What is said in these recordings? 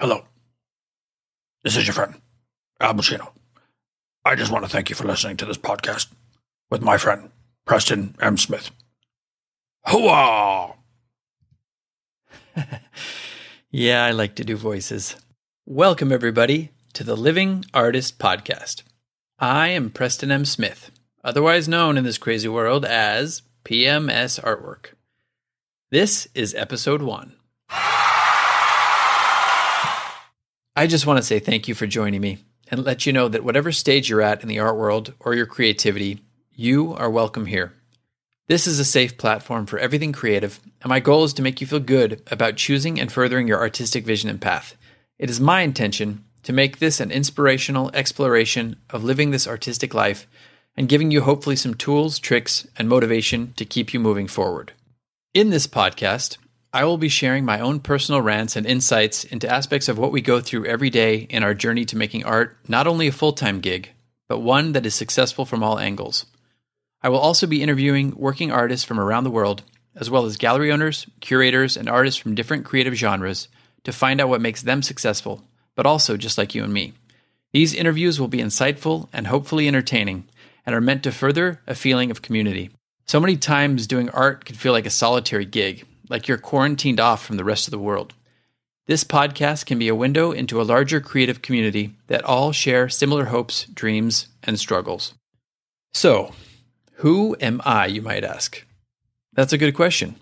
Hello. This is your friend, Al Pacino. I just want to thank you for listening to this podcast with my friend, Preston M. Smith. Hooah! yeah, I like to do voices. Welcome, everybody, to the Living Artist Podcast. I am Preston M. Smith, otherwise known in this crazy world as PMS Artwork. This is episode one. I just want to say thank you for joining me and let you know that whatever stage you're at in the art world or your creativity, you are welcome here. This is a safe platform for everything creative, and my goal is to make you feel good about choosing and furthering your artistic vision and path. It is my intention to make this an inspirational exploration of living this artistic life and giving you hopefully some tools, tricks, and motivation to keep you moving forward. In this podcast, I will be sharing my own personal rants and insights into aspects of what we go through every day in our journey to making art not only a full time gig, but one that is successful from all angles. I will also be interviewing working artists from around the world, as well as gallery owners, curators, and artists from different creative genres to find out what makes them successful, but also just like you and me. These interviews will be insightful and hopefully entertaining, and are meant to further a feeling of community. So many times doing art can feel like a solitary gig, like you're quarantined off from the rest of the world. This podcast can be a window into a larger creative community that all share similar hopes, dreams, and struggles. So, who am I, you might ask? That's a good question.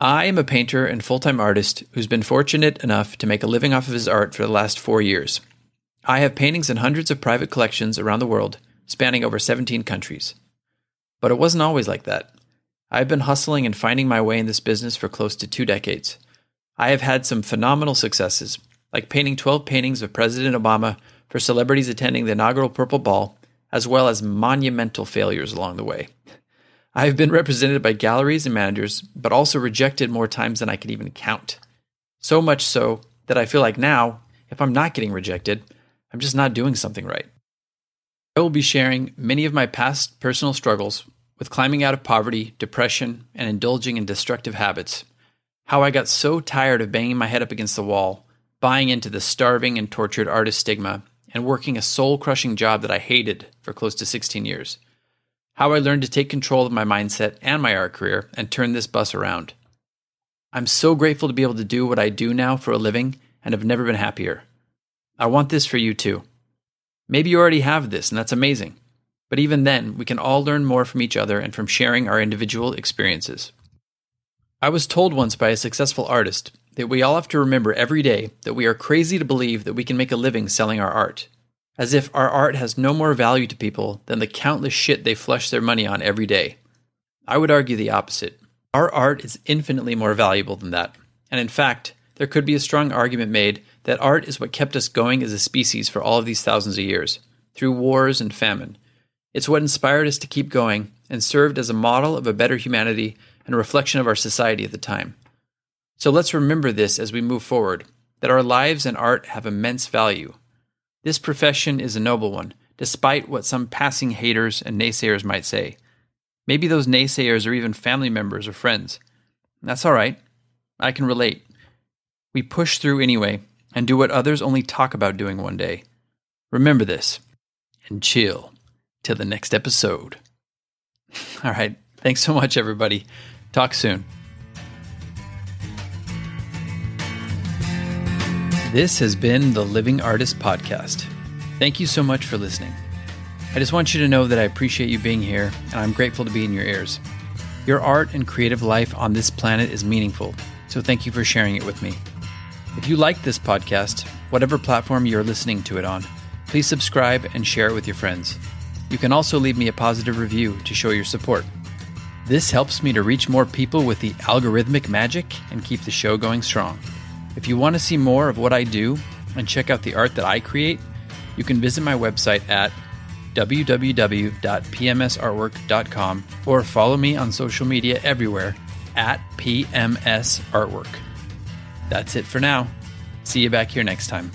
I am a painter and full time artist who's been fortunate enough to make a living off of his art for the last four years. I have paintings in hundreds of private collections around the world, spanning over 17 countries. But it wasn't always like that. I've been hustling and finding my way in this business for close to two decades. I have had some phenomenal successes, like painting 12 paintings of President Obama for celebrities attending the inaugural Purple Ball, as well as monumental failures along the way. I have been represented by galleries and managers, but also rejected more times than I can even count. So much so that I feel like now, if I'm not getting rejected, I'm just not doing something right. I will be sharing many of my past personal struggles with climbing out of poverty, depression, and indulging in destructive habits. How I got so tired of banging my head up against the wall, buying into the starving and tortured artist stigma, and working a soul crushing job that I hated for close to 16 years. How I learned to take control of my mindset and my art career and turn this bus around. I'm so grateful to be able to do what I do now for a living and have never been happier. I want this for you too. Maybe you already have this, and that's amazing. But even then, we can all learn more from each other and from sharing our individual experiences. I was told once by a successful artist that we all have to remember every day that we are crazy to believe that we can make a living selling our art, as if our art has no more value to people than the countless shit they flush their money on every day. I would argue the opposite. Our art is infinitely more valuable than that, and in fact, there could be a strong argument made that art is what kept us going as a species for all of these thousands of years through wars and famine. It's what inspired us to keep going and served as a model of a better humanity and a reflection of our society at the time. So let's remember this as we move forward that our lives and art have immense value. This profession is a noble one, despite what some passing haters and naysayers might say. Maybe those naysayers are even family members or friends. That's all right. I can relate. We push through anyway and do what others only talk about doing one day. Remember this and chill the next episode. All right. Thanks so much, everybody. Talk soon. This has been the Living Artist Podcast. Thank you so much for listening. I just want you to know that I appreciate you being here and I'm grateful to be in your ears. Your art and creative life on this planet is meaningful, so thank you for sharing it with me. If you like this podcast, whatever platform you're listening to it on, please subscribe and share it with your friends. You can also leave me a positive review to show your support. This helps me to reach more people with the algorithmic magic and keep the show going strong. If you want to see more of what I do and check out the art that I create, you can visit my website at www.pmsartwork.com or follow me on social media everywhere at PMS Artwork. That's it for now. See you back here next time.